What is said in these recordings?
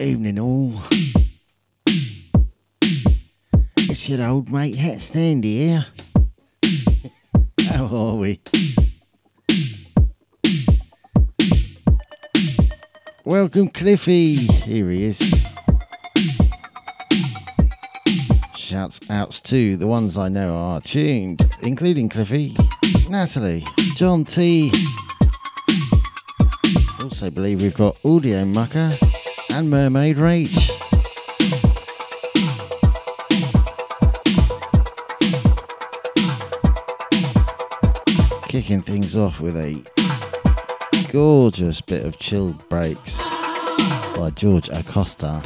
Evening all. It's your old mate Hat Stand here. How are we? Welcome, Cliffy. Here he is. Shouts outs to the ones I know are tuned, including Cliffy, Natalie, John T. Also believe we've got Audio Mucker and Mermaid Rage. Kicking things off with a gorgeous bit of chill breaks by George Acosta.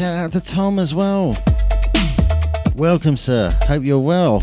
Shout out to Tom as well. Welcome, sir. Hope you're well.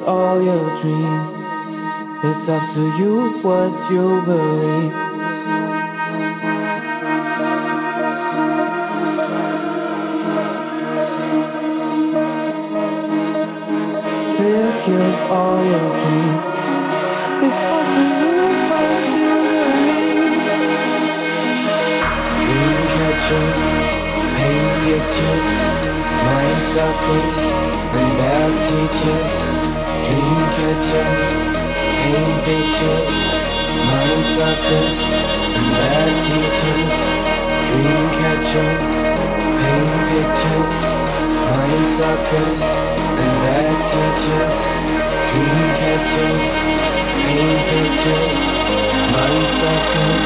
Fear all your dreams. It's up to you what you believe. Fear kills all your dreams. It's up to you what you believe. Dreamcatcher, paint pictures, mind suckers, and bad teachers. Dreamcatcher, paint pictures, mind suckers, and bad teachers. Dreamcatcher, paint pictures, mind suckers, and bad teachers. Dreamcatcher, paint pictures, mind suckers,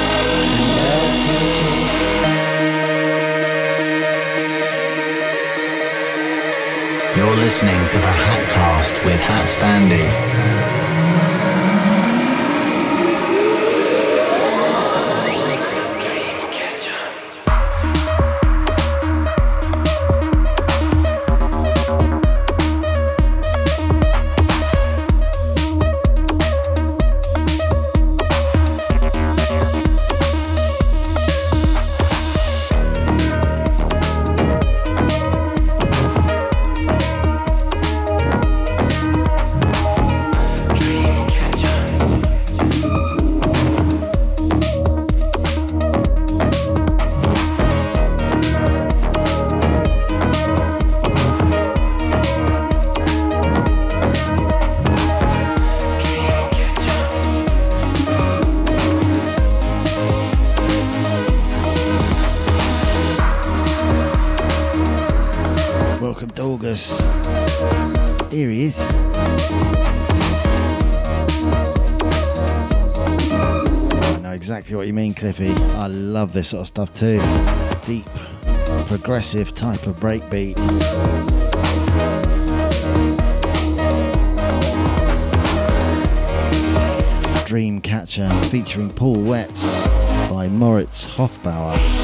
and bad teachers. You're listening to the Hatcast with Hat Standy. This sort of stuff too. Deep, progressive type of breakbeat. Dreamcatcher featuring Paul Wetz by Moritz Hofbauer.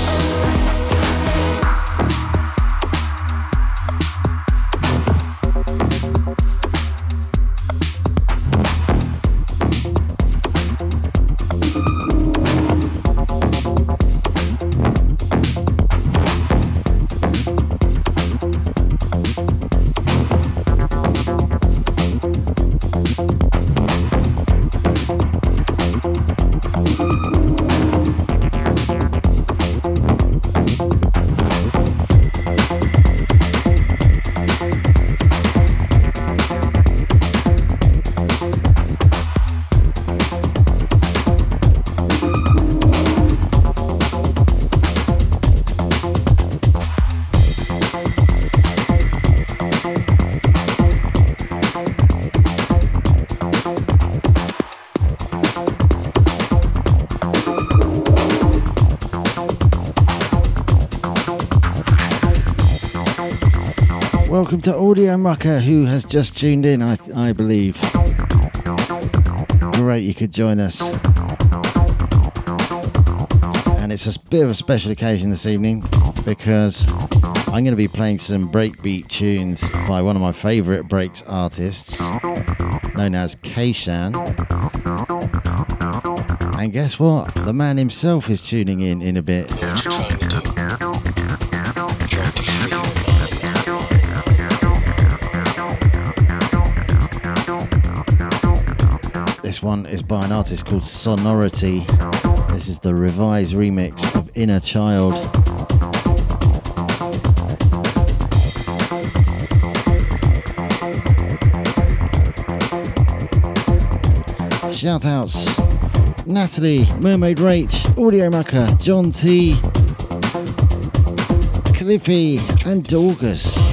Welcome to Audio Mucker, who has just tuned in, I, I believe. Great, you could join us. And it's a bit of a special occasion this evening because I'm going to be playing some breakbeat tunes by one of my favourite breaks artists, known as Kayshan. And guess what? The man himself is tuning in in a bit. One is by an artist called Sonority. This is the Revize remix of Inner Child. Shout outs Natalie, Mermaid Rach, Audio Mucker, John T, Cliffy, and Dorgus.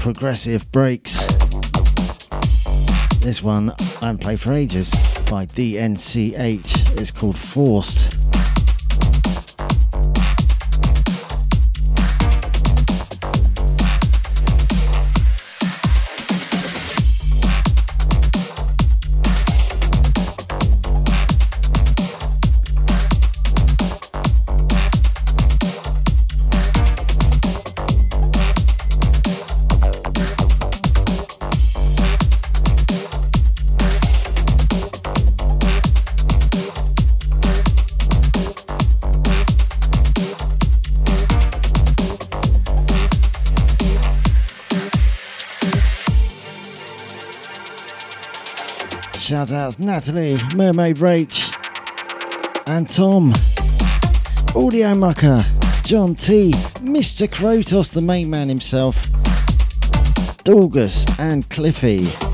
Progressive breaks. This one I haven't played for ages by DNCH. It's called Forced. Shout outs Natalie, Mermaid Rach, and Tom, Audio Mucker, John T, Mr. Krotos, the main man himself, Dorgus, and Cliffy.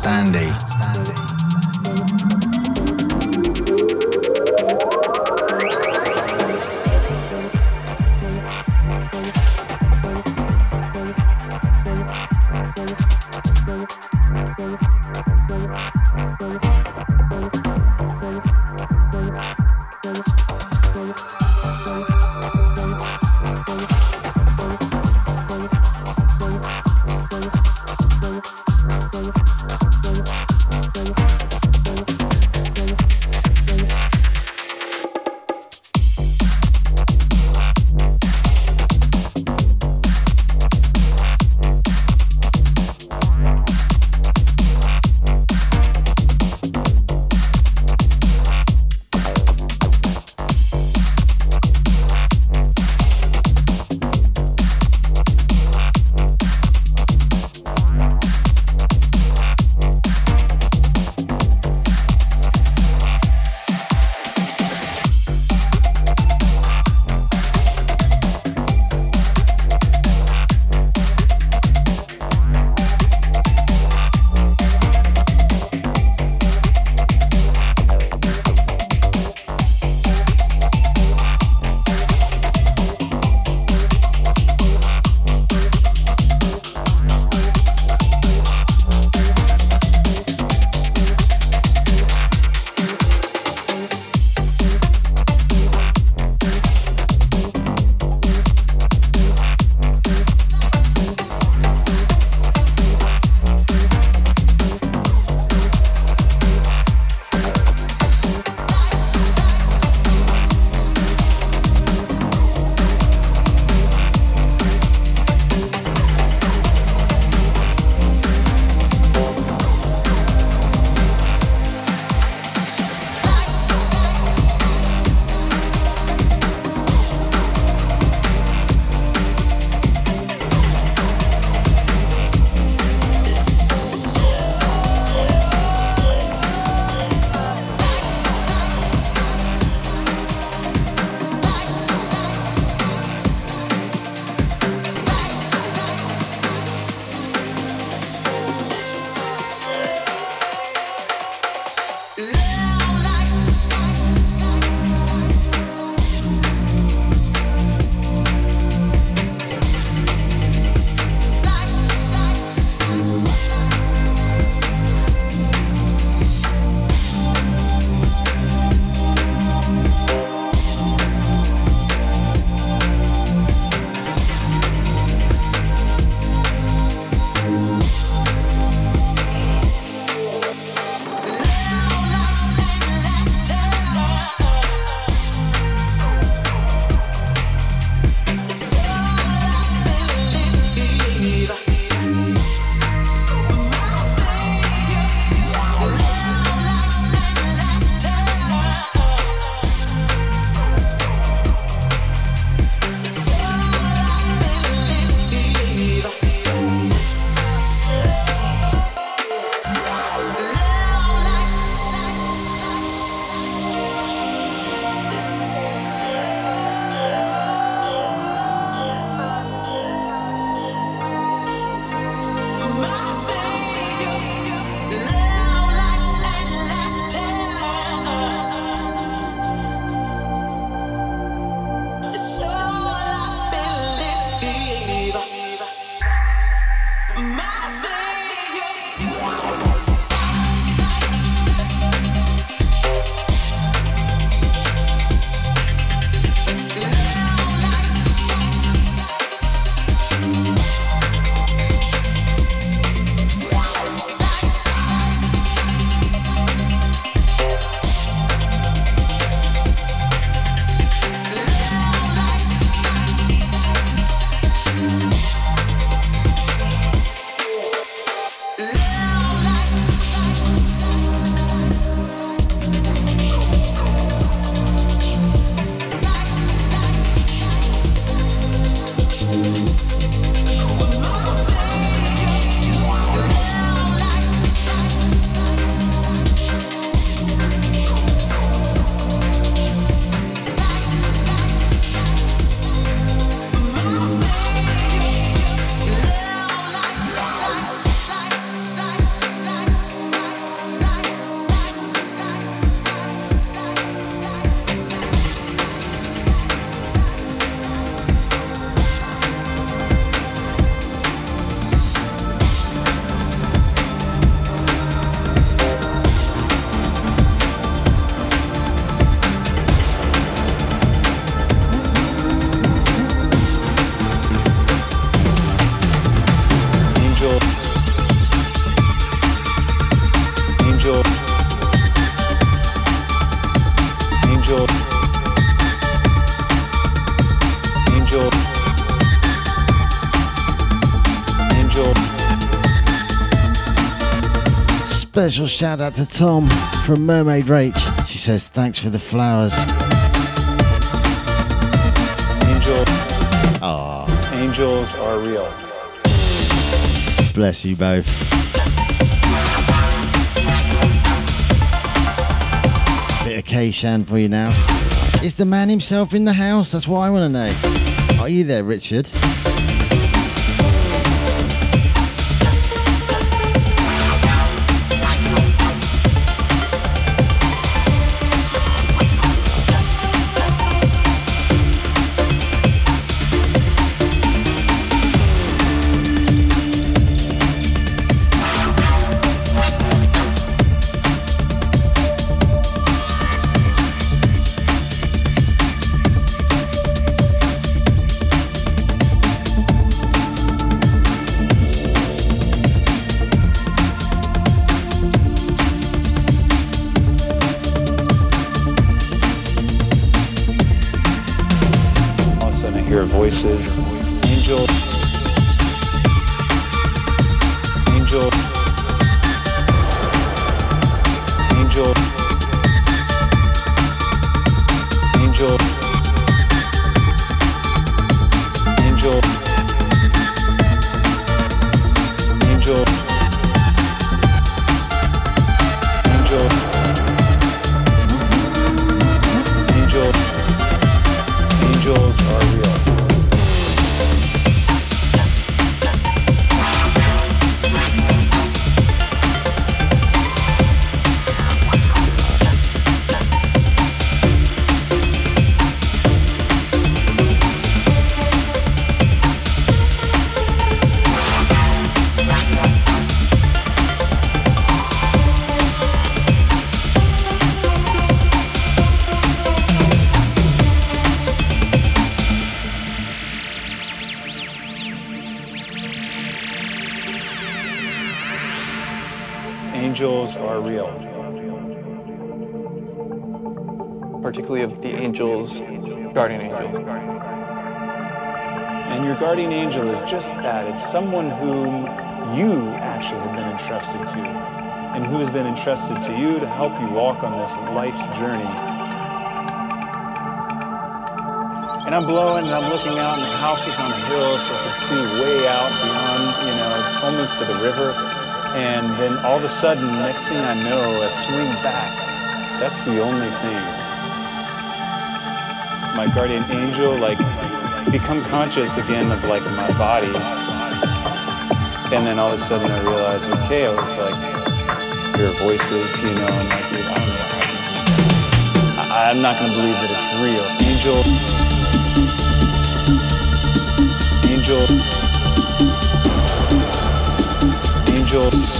Standy. Special shout out to Tom from Mermaid Rach. She says thanks for the flowers. Angel, Ah, angels are real. bless you both. Bit of Kayshan for you now. Is the man himself in the house? That's what I want to know. Are you there, Richard? Guardian angel. And your guardian angel is just that. It's someone whom you actually have been entrusted to, and who has been entrusted to you to help you walk on this life journey. And I'm blowing and I'm looking out, and the house is on a hill, so I can see way out beyond, you know, almost to the river. And then all of a sudden, next thing I know, I swing back. That's the only thing. My guardian angel, like, become conscious again of like my body. And then all of a sudden I realized, okay, I was like, hear voices, you know, and like, I don't know. I'm not gonna believe that it's real. Angel. Angel. Angel.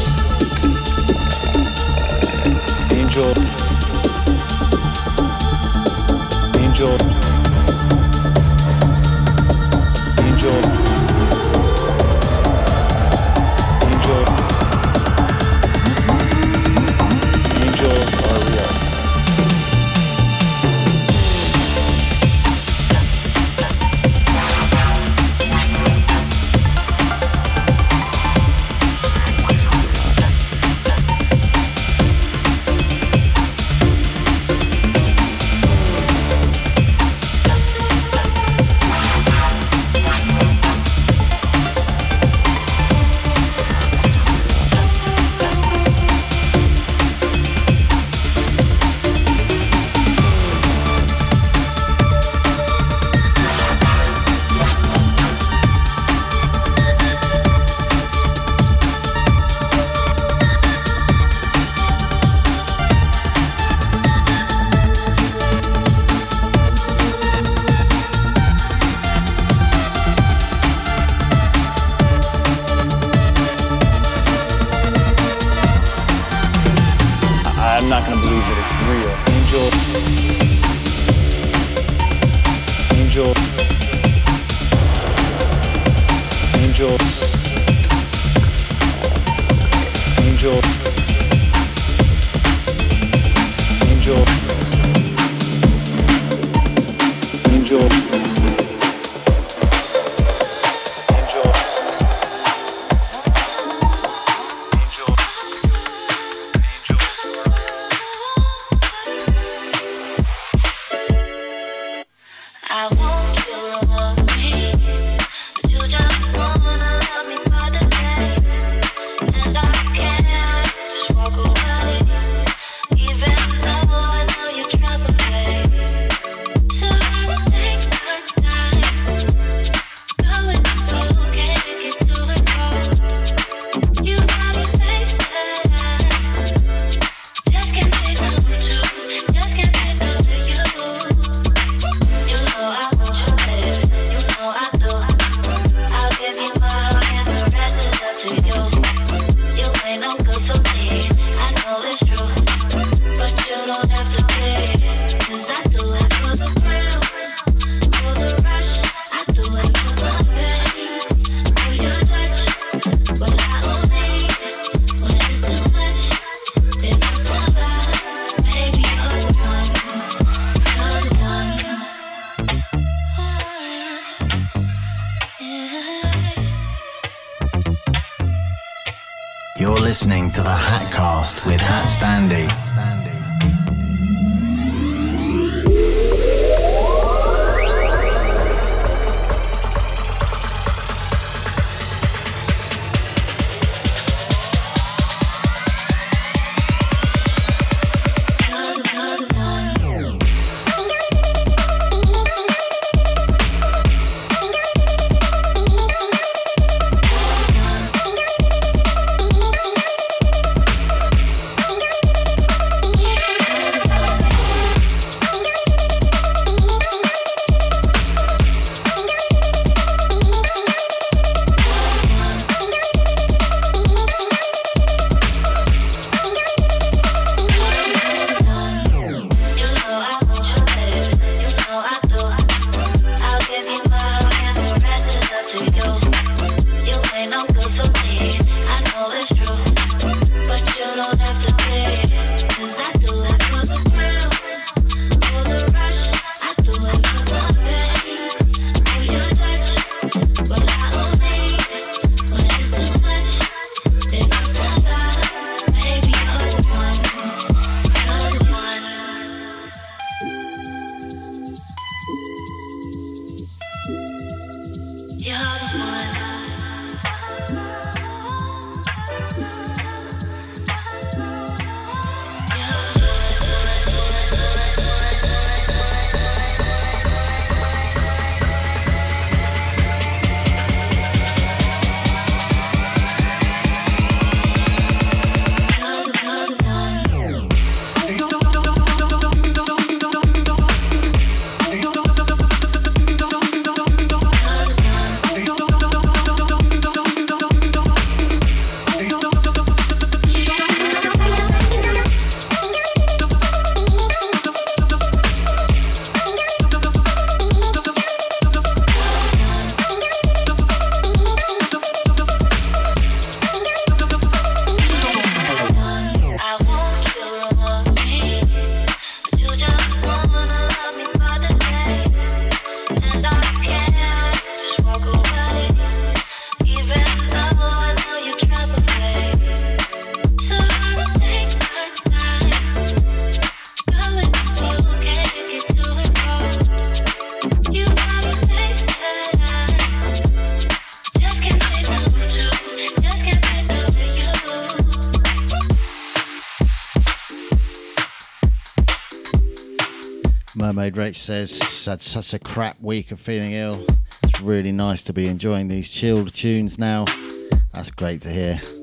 Angel. Angel. Angel. Angel. Angel. Angel. Rach says she's had such a crap week of feeling ill. It's really nice to be enjoying these chilled tunes now. That's great to hear.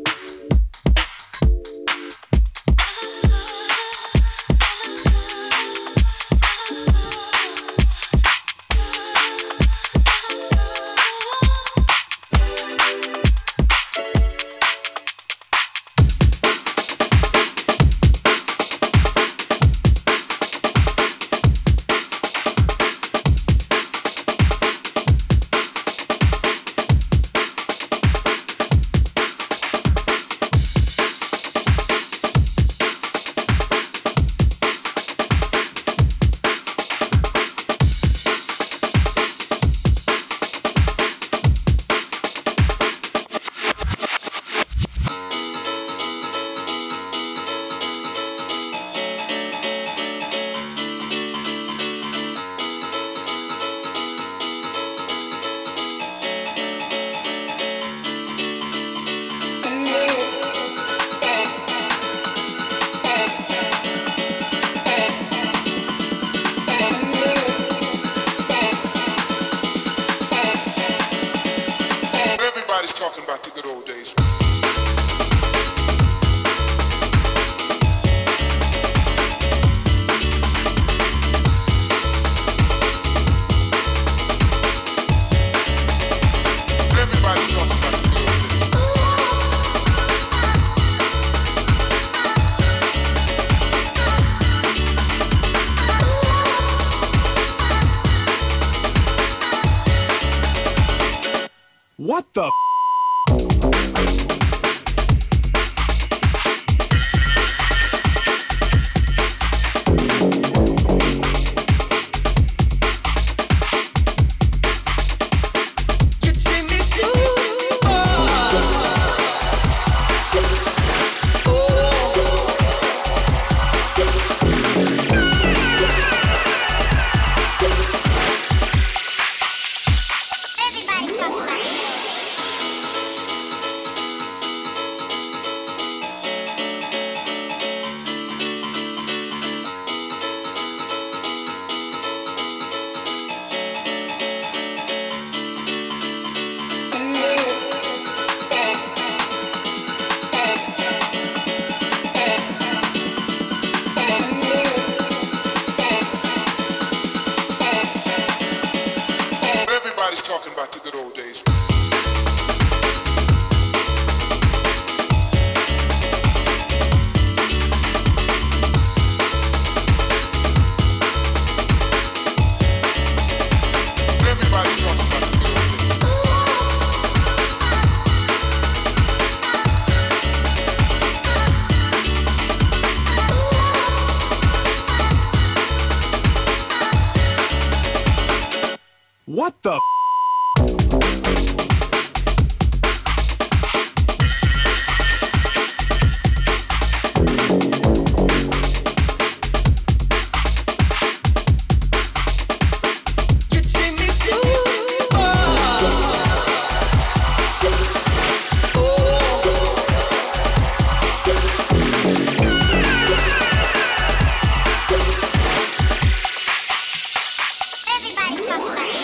Oh,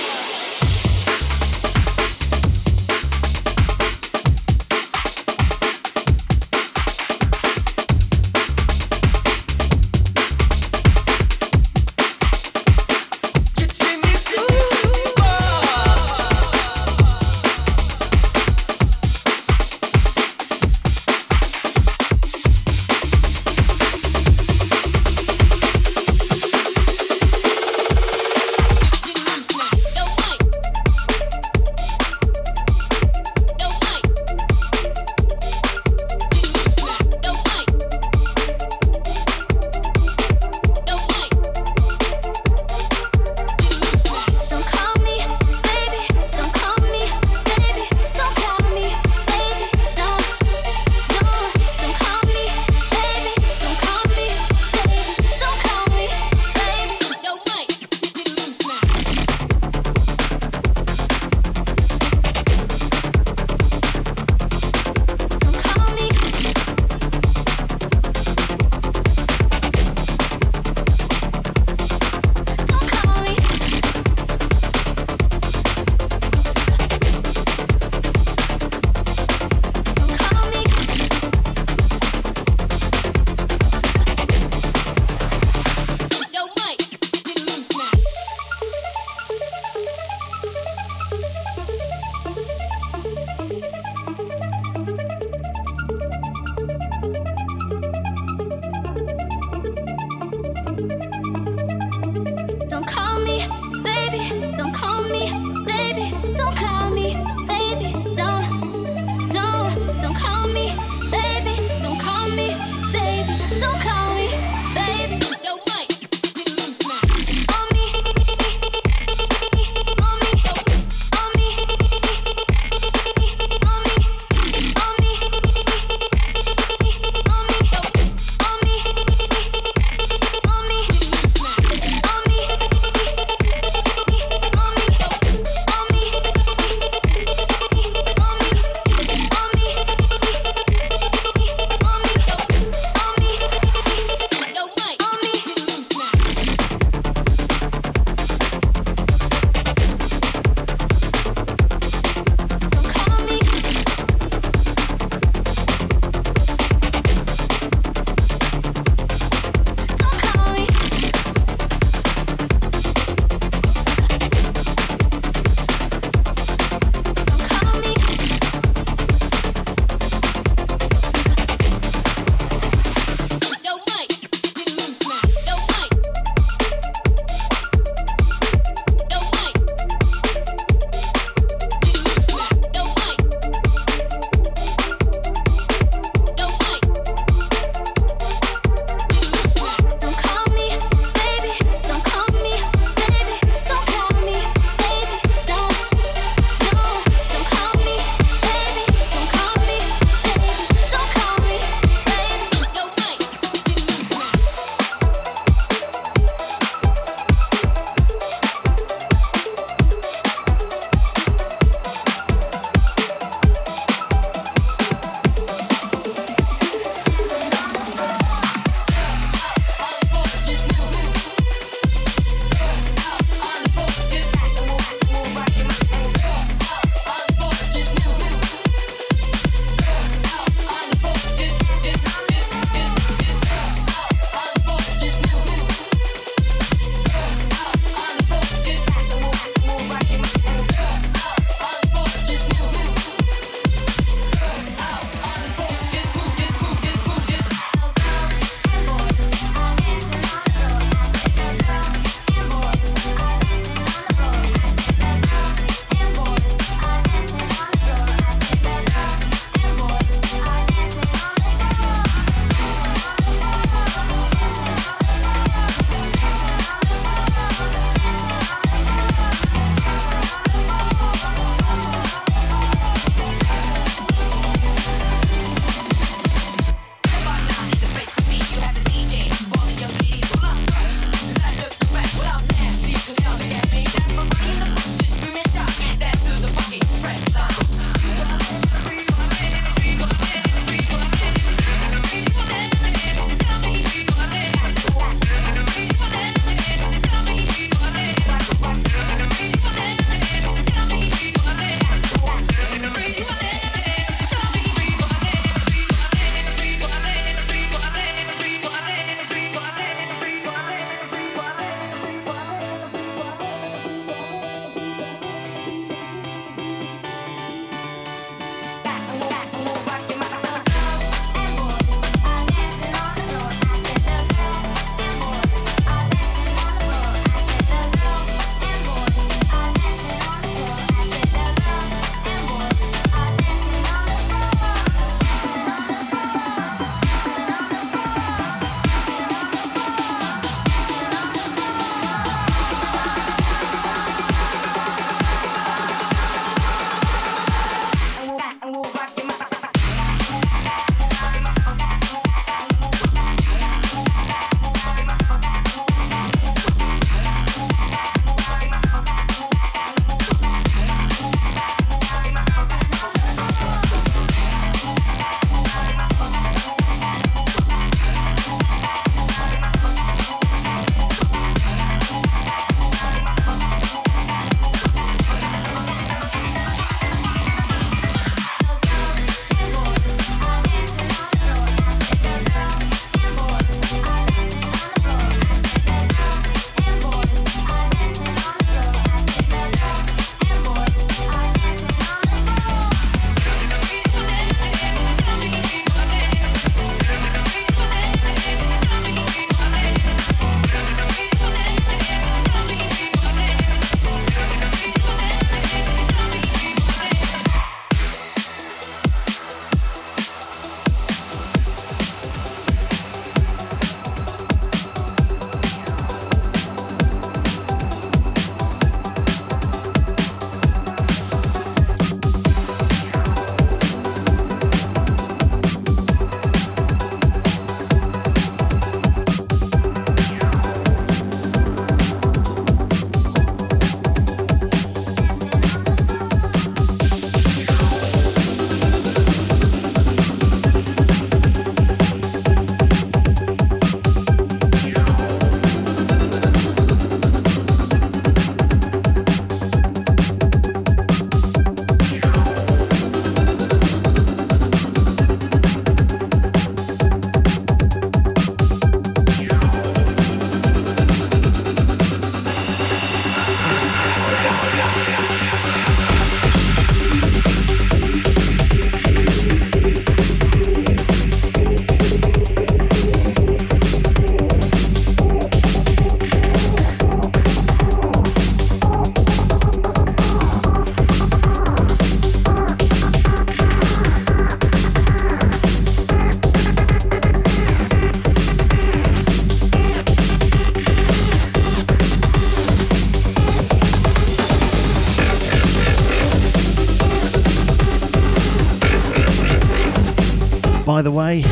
By the way,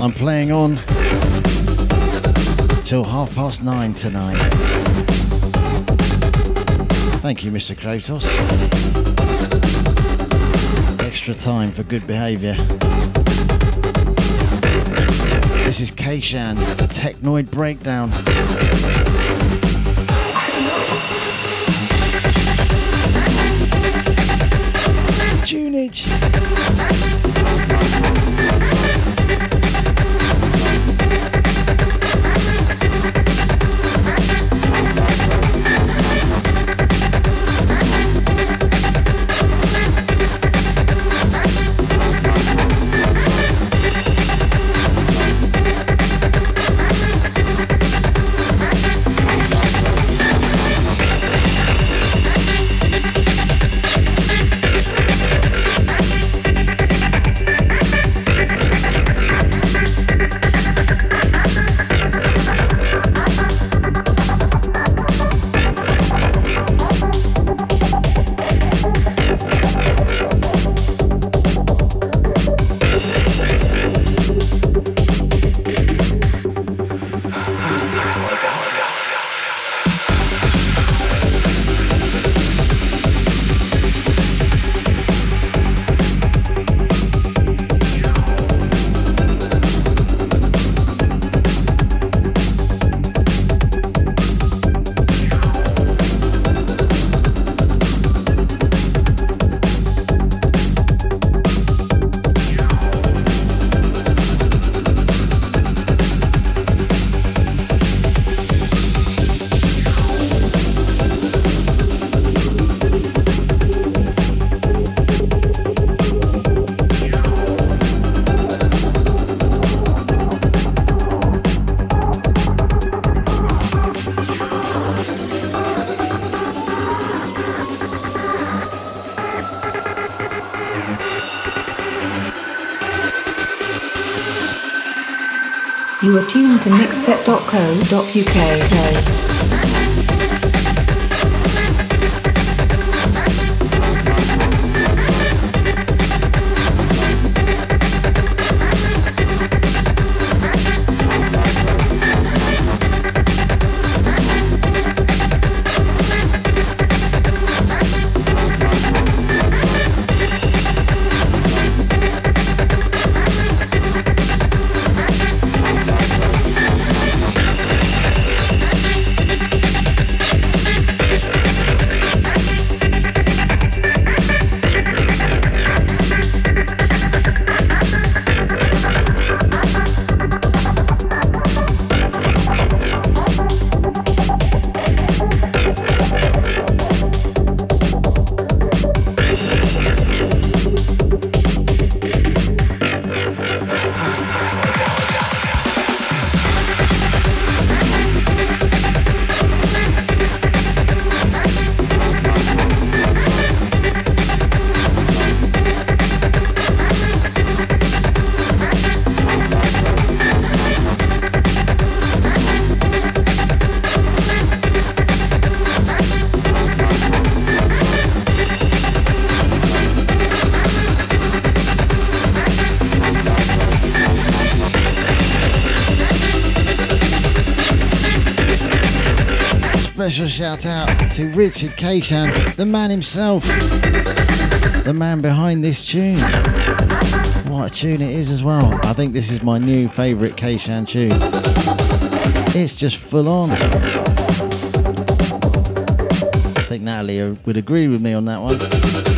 I'm playing on till half past nine tonight. Thank you, Mr. Kratos. Extra time for good behaviour. This is Kayshan, Technoid Breakdown. You are tuned to mixset.co.uk. Special shout out to Richard Kayshan, the man himself, the man behind this tune. What a tune it is as well. I think this is my new favourite Kayshan tune. It's just full on. I think Natalie would agree with me on that one.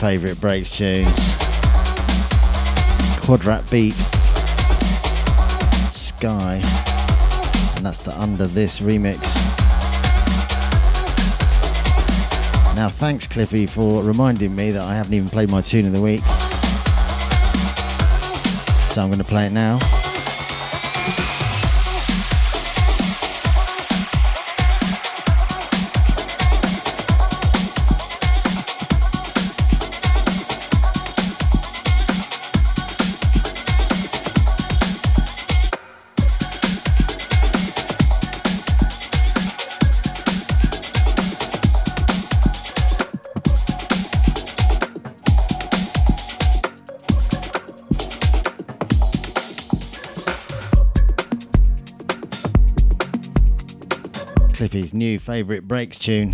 Favourite breaks tunes. Quadrat beat, Sky, and that's the Under This remix. Now, thanks Cliffy for reminding me that I haven't even played my tune of the week. So I'm going to play it now. Cliffy's new favourite breaks tune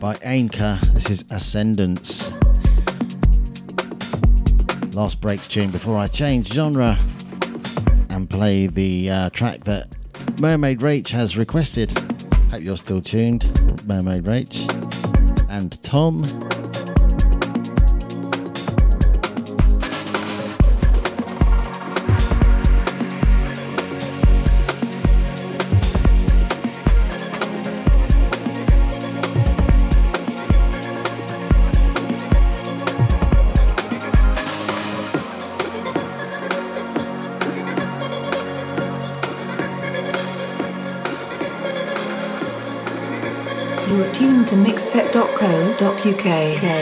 by Eynka. This is Ascendance. Last breaks tune before I change genre and play the uh, track that Mermaid Rach has requested. Hope you're still tuned, Mermaid Rach. And Tom. mixset.co.uk. beautiful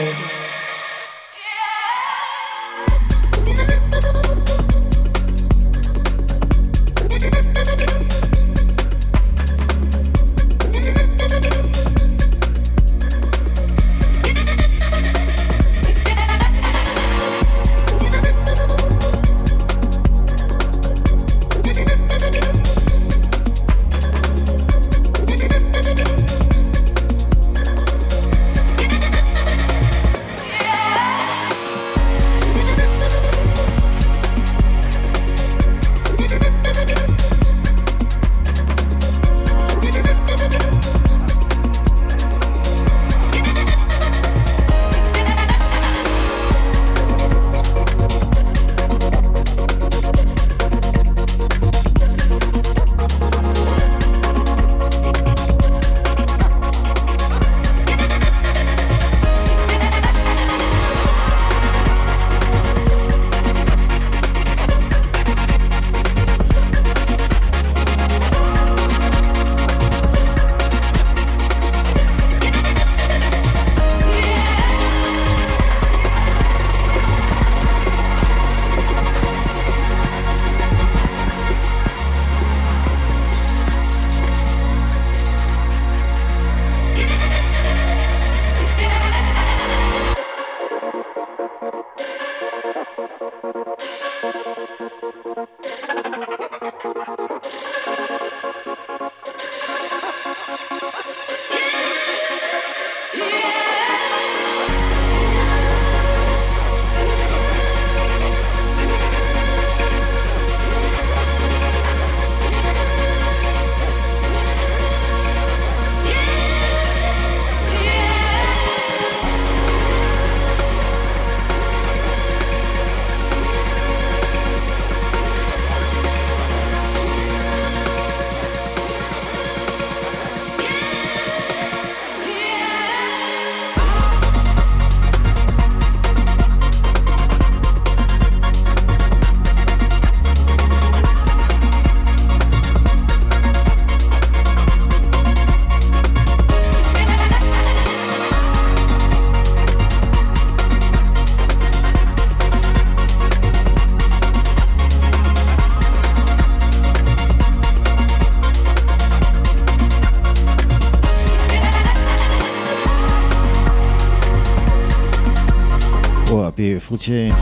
tune.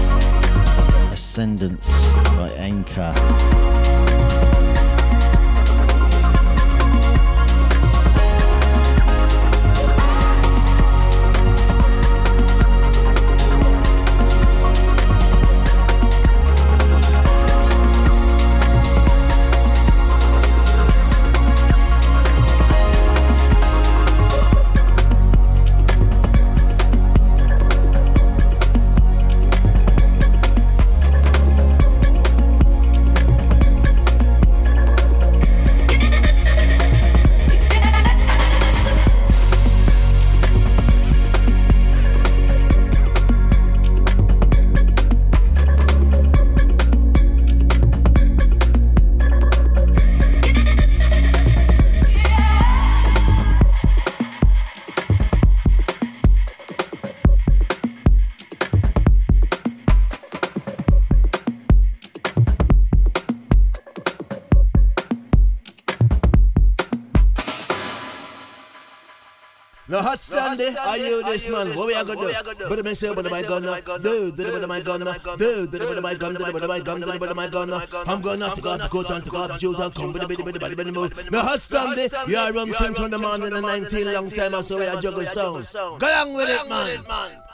Stanley, are you this man? What we are gonna do? But me say, but my gun, do, do, but my gun, do, do, but my gun, do, but my gun, do, but my gun. I'm gonna have to go out, go down, to go off shoes and come with the biddy, biddy, biddy, move. Me hot Stanley, you are rum things from the morning and 19 long time, so we are juggle sound. Go along with it, man.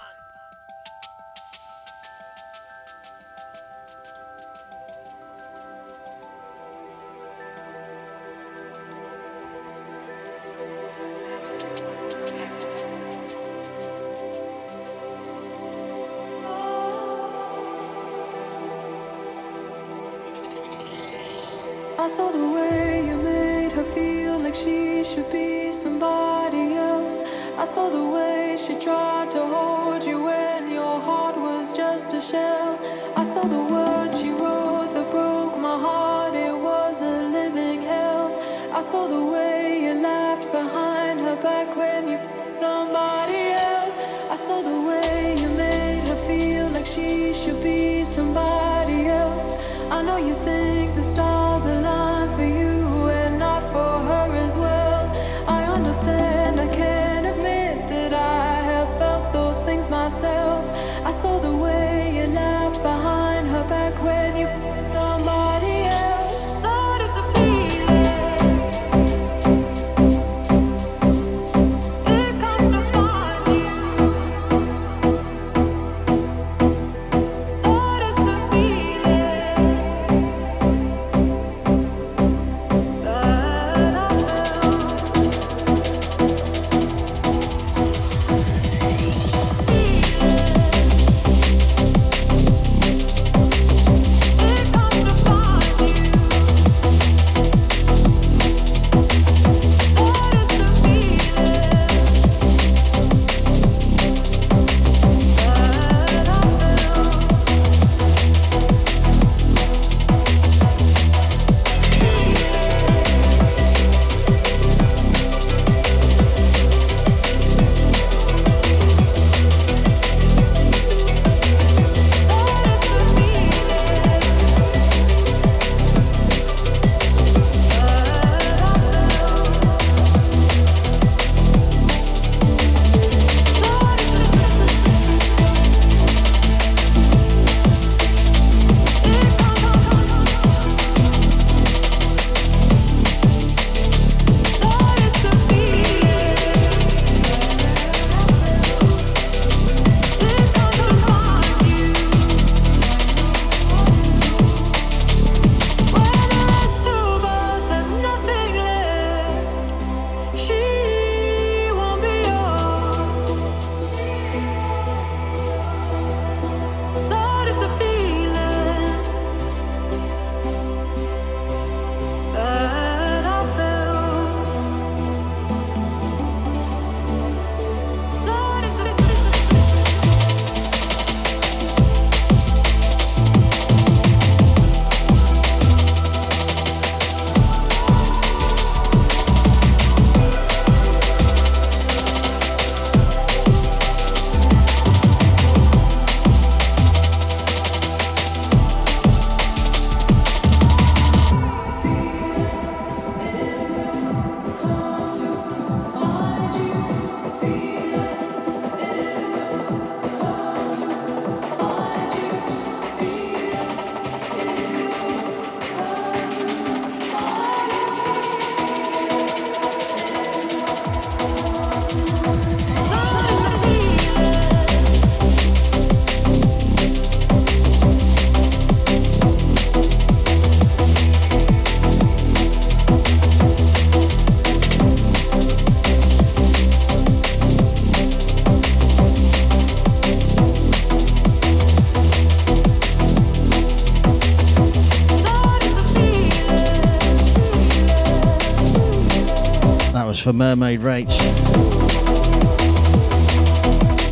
For Mermaid Rach.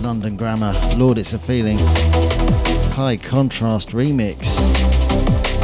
London Grammar, Lord It's a Feeling. High Contrast Remix.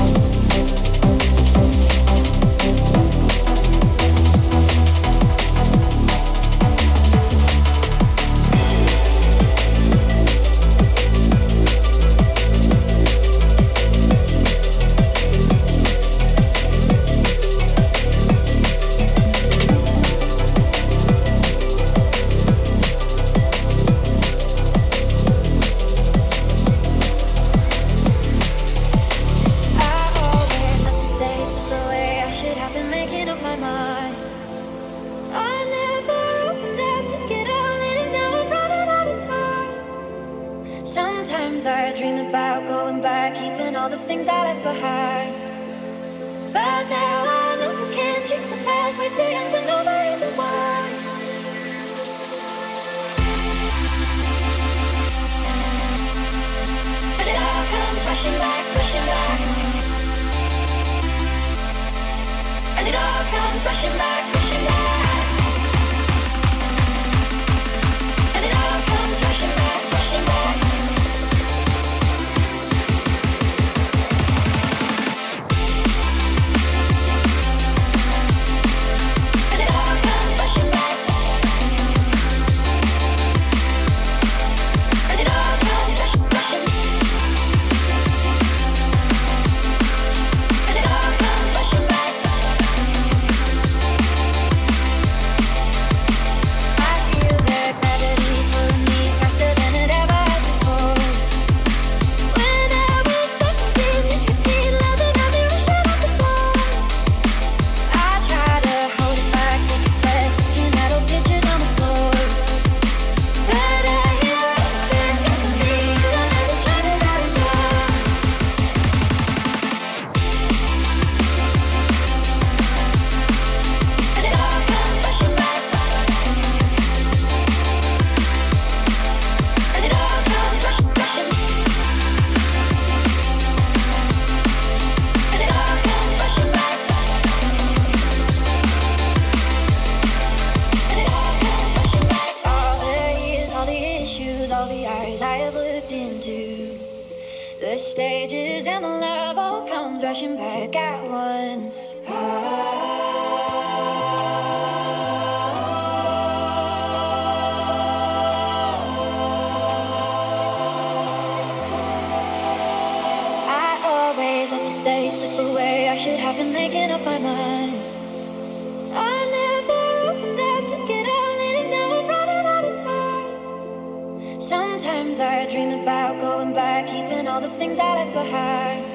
Sometimes I dream about going back, keeping all the things I left behind.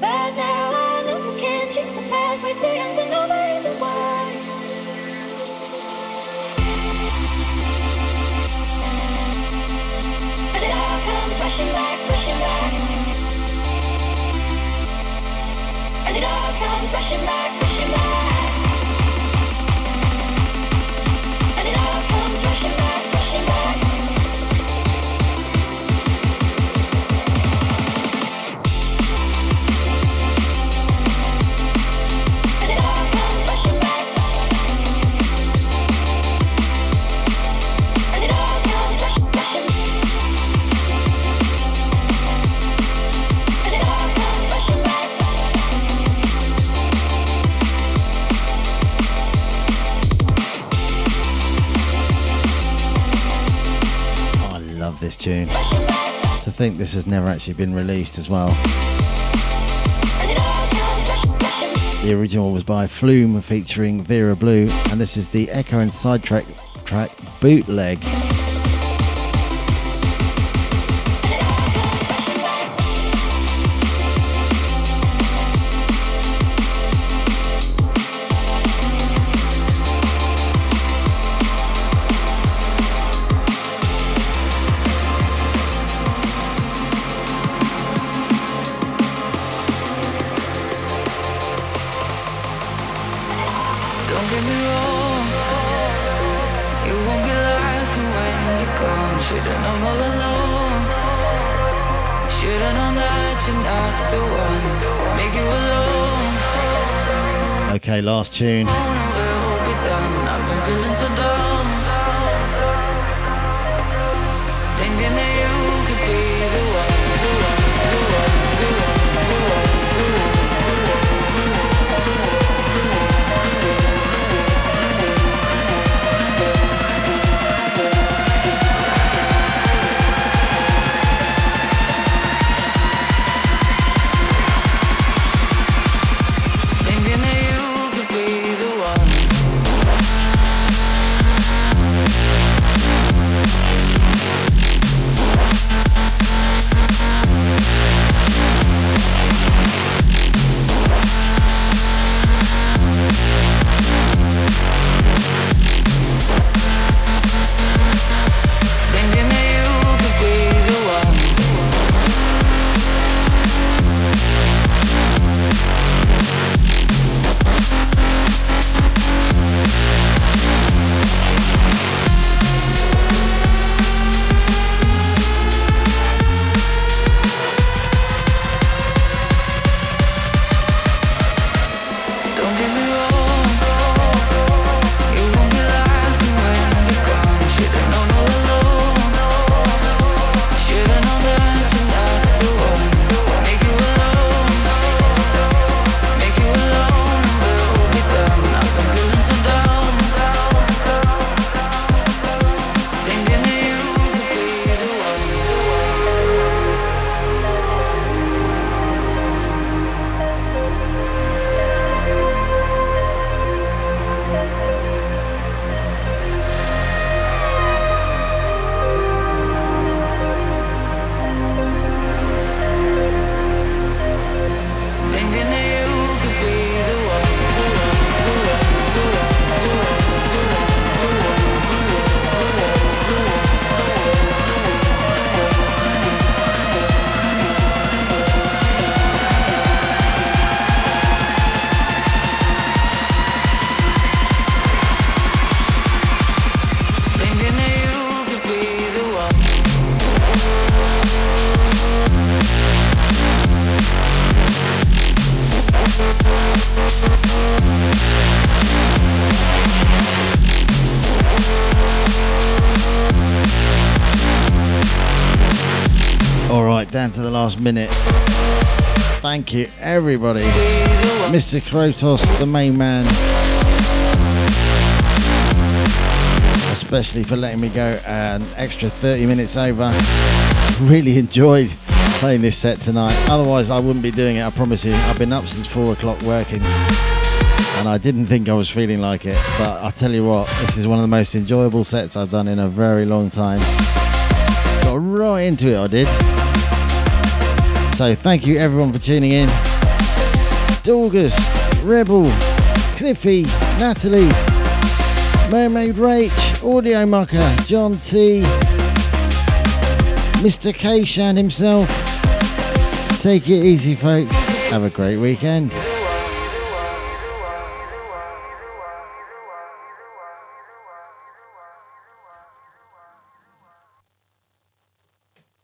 But now I know I can't change the past. Way too young to know the reason why. And it all comes rushing back, rushing back. And it all comes rushing back, rushing back. This tune. To think this has never actually been released as well. The original was by Flume featuring Vera Blue, and this is the Ekko and Sidetrack track bootleg. Minute. Thank you, everybody. Mr. Krotos, the main man. Especially for letting me go an extra 30 minutes over. Really enjoyed playing this set tonight. Otherwise, I wouldn't be doing it, I promise you. I've been up since 4 o'clock working and I didn't think I was feeling like it. But I tell you what, this is one of the most enjoyable sets I've done in a very long time. Got right into it, I did. So thank you everyone for tuning in. Dorgus, Rebel, Cliffy, Natalie, Mermaid Rach, Audio Mucker, John T, Mr. Kayshan himself. Take it easy, folks. Have a great weekend.